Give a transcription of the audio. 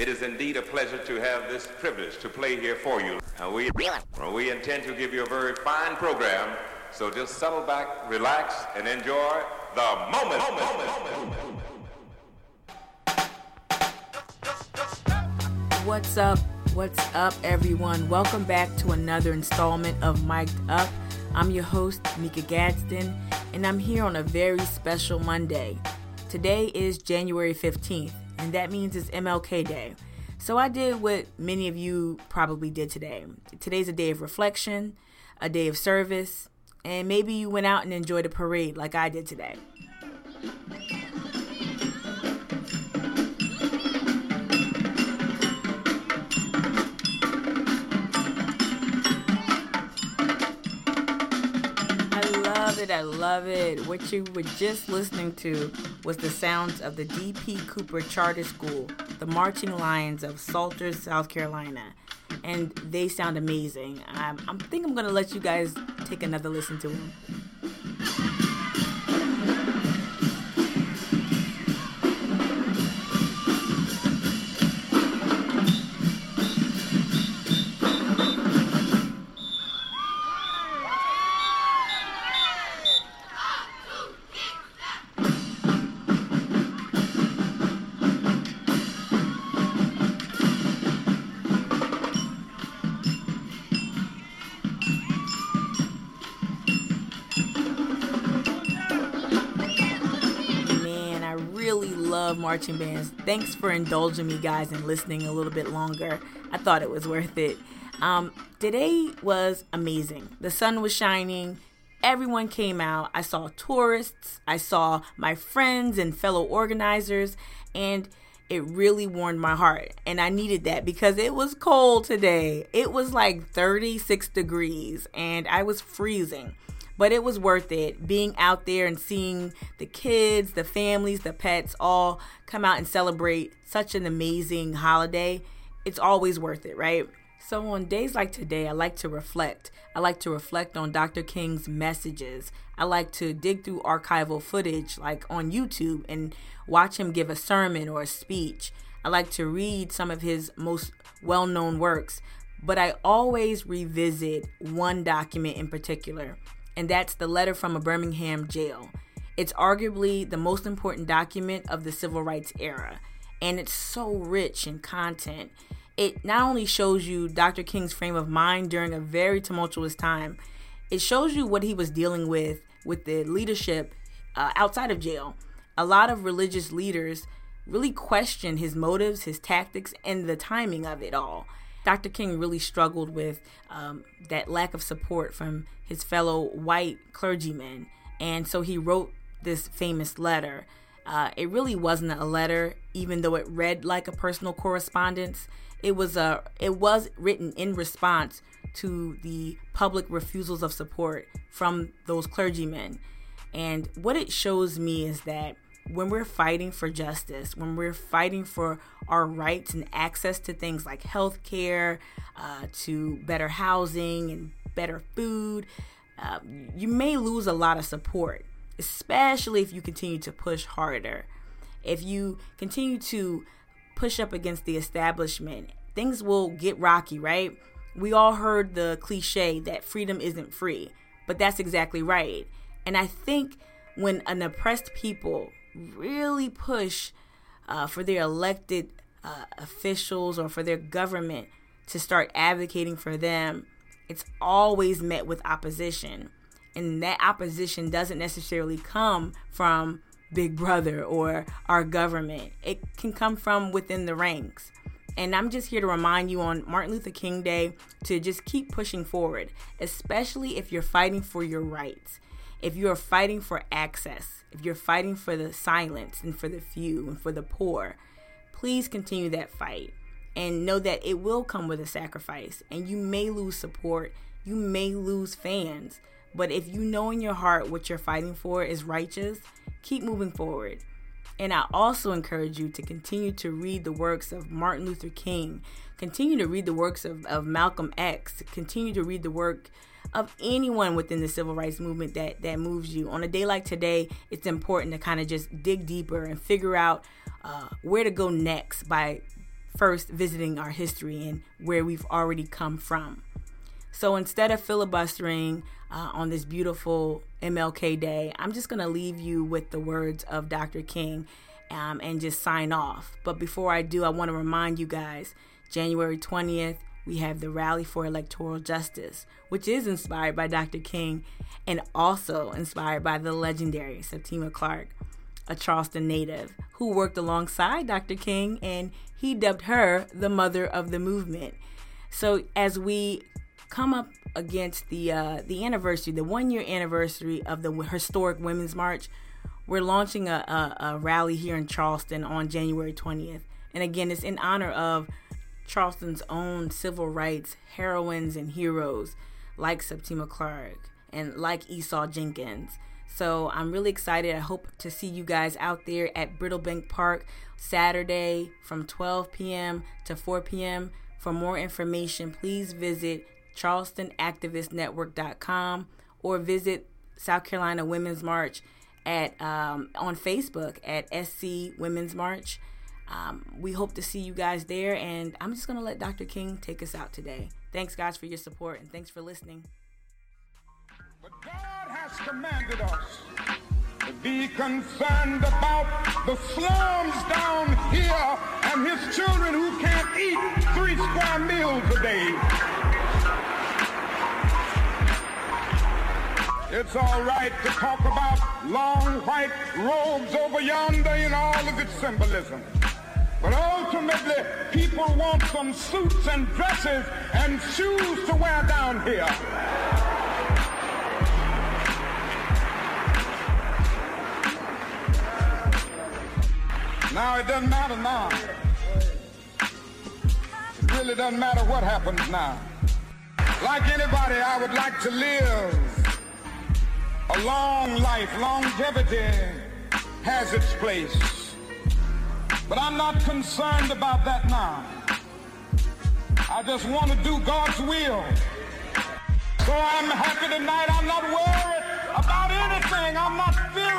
It is indeed a pleasure to have this privilege to play here for you. We, we intend to give you a very fine program, so just settle back, relax, and enjoy the moment. moment, moment. What's up? What's up, everyone? Welcome back to another installment of Mic'd Up. I'm your host, Mika Gadsden, and I'm here on a very special Monday. Today is January 15th, and that means it's MLK Day. So I did what many of you probably did today. Today's a day of reflection, a day of service, and maybe you went out and enjoyed a parade like I did today. I love it. What you were just listening to was the sounds of the D.P. Cooper Charter School, the Marching Lions of Salter, South Carolina. And they sound amazing. Um, I think I'm going to let you guys take another listen to them. Marching bands. Thanks for indulging me, guys, and listening a little bit longer. I thought it was worth it. Um, today was amazing. The sun was shining. Everyone came out. I saw tourists. I saw my friends and fellow organizers, and it really warmed my heart. And I needed that because it was cold today. It was like 36 degrees, and I was freezing but it was worth it being out there and seeing the kids, the families, the pets all come out and celebrate such an amazing holiday. It's always worth it, right? So, on days like today, I like to reflect. I like to reflect on Dr. King's messages. I like to dig through archival footage, like on YouTube, and watch him give a sermon or a speech. I like to read some of his most well known works, but I always revisit one document in particular and that's the letter from a Birmingham jail. It's arguably the most important document of the civil rights era, and it's so rich in content. It not only shows you Dr. King's frame of mind during a very tumultuous time, it shows you what he was dealing with with the leadership uh, outside of jail. A lot of religious leaders really question his motives, his tactics, and the timing of it all. Dr. King really struggled with um, that lack of support from his fellow white clergymen. And so he wrote this famous letter. Uh, it really wasn't a letter, even though it read like a personal correspondence. It was a it was written in response to the public refusals of support from those clergymen. And what it shows me is that when we're fighting for justice, when we're fighting for our rights and access to things like health care, uh, to better housing and better food, uh, you may lose a lot of support, especially if you continue to push harder. If you continue to push up against the establishment, things will get rocky, right? We all heard the cliche that freedom isn't free, but that's exactly right. And I think when an oppressed people really push uh, for their elected uh, officials or for their government to start advocating for them, it's always met with opposition. And that opposition doesn't necessarily come from Big Brother or our government, it can come from within the ranks. And I'm just here to remind you on Martin Luther King Day to just keep pushing forward, especially if you're fighting for your rights if you are fighting for access, if you're fighting for the silence and for the few and for the poor, please continue that fight and know that it will come with a sacrifice and you may lose support, you may lose fans. But if you know in your heart what you're fighting for is righteous, keep moving forward. And I also encourage you to continue to read the works of Martin Luther King, continue to read the works of, of Malcolm X, continue to read the work of anyone within the civil rights movement that that moves you. On a day like today, it's important to kind of just dig deeper and figure out uh, where to go next by first visiting our history and where we've already come from. So instead of filibustering uh, on this beautiful MLK Day, I'm just going to leave you with the words of Dr. King um, and just sign off. But before I do, I want to remind you guys January 20th, we have the Rally for Electoral Justice, which is inspired by Dr. King and also inspired by the legendary Septima Clark, a Charleston native who worked alongside Dr. King and he dubbed her the mother of the movement. So as we come up against the uh, the anniversary, the one year anniversary of the historic Women's March, we're launching a, a, a rally here in Charleston on January 20th. And again, it's in honor of Charleston's own civil rights heroines and heroes like Septima Clark and like Esau Jenkins. So I'm really excited. I hope to see you guys out there at Brittlebank Park Saturday from 12 p.m. to 4 p.m. For more information, please visit charlestonactivistnetwork.com or visit South Carolina Women's March at um, on Facebook at SC Women's March. Um, we hope to see you guys there, and I'm just gonna let Dr. King take us out today. Thanks, guys, for your support, and thanks for listening. But God has commanded us to be concerned about the slums down here and his children who can't eat three square meals a day. It's all right to talk about long white robes over yonder in all of its symbolism. But ultimately, people want some suits and dresses and shoes to wear down here. Now it doesn't matter now. It really doesn't matter what happens now. Like anybody, I would like to live a long life, longevity has its place. But I'm not concerned about that now. I just want to do God's will. So I'm happy tonight. I'm not worried about anything. I'm not fearing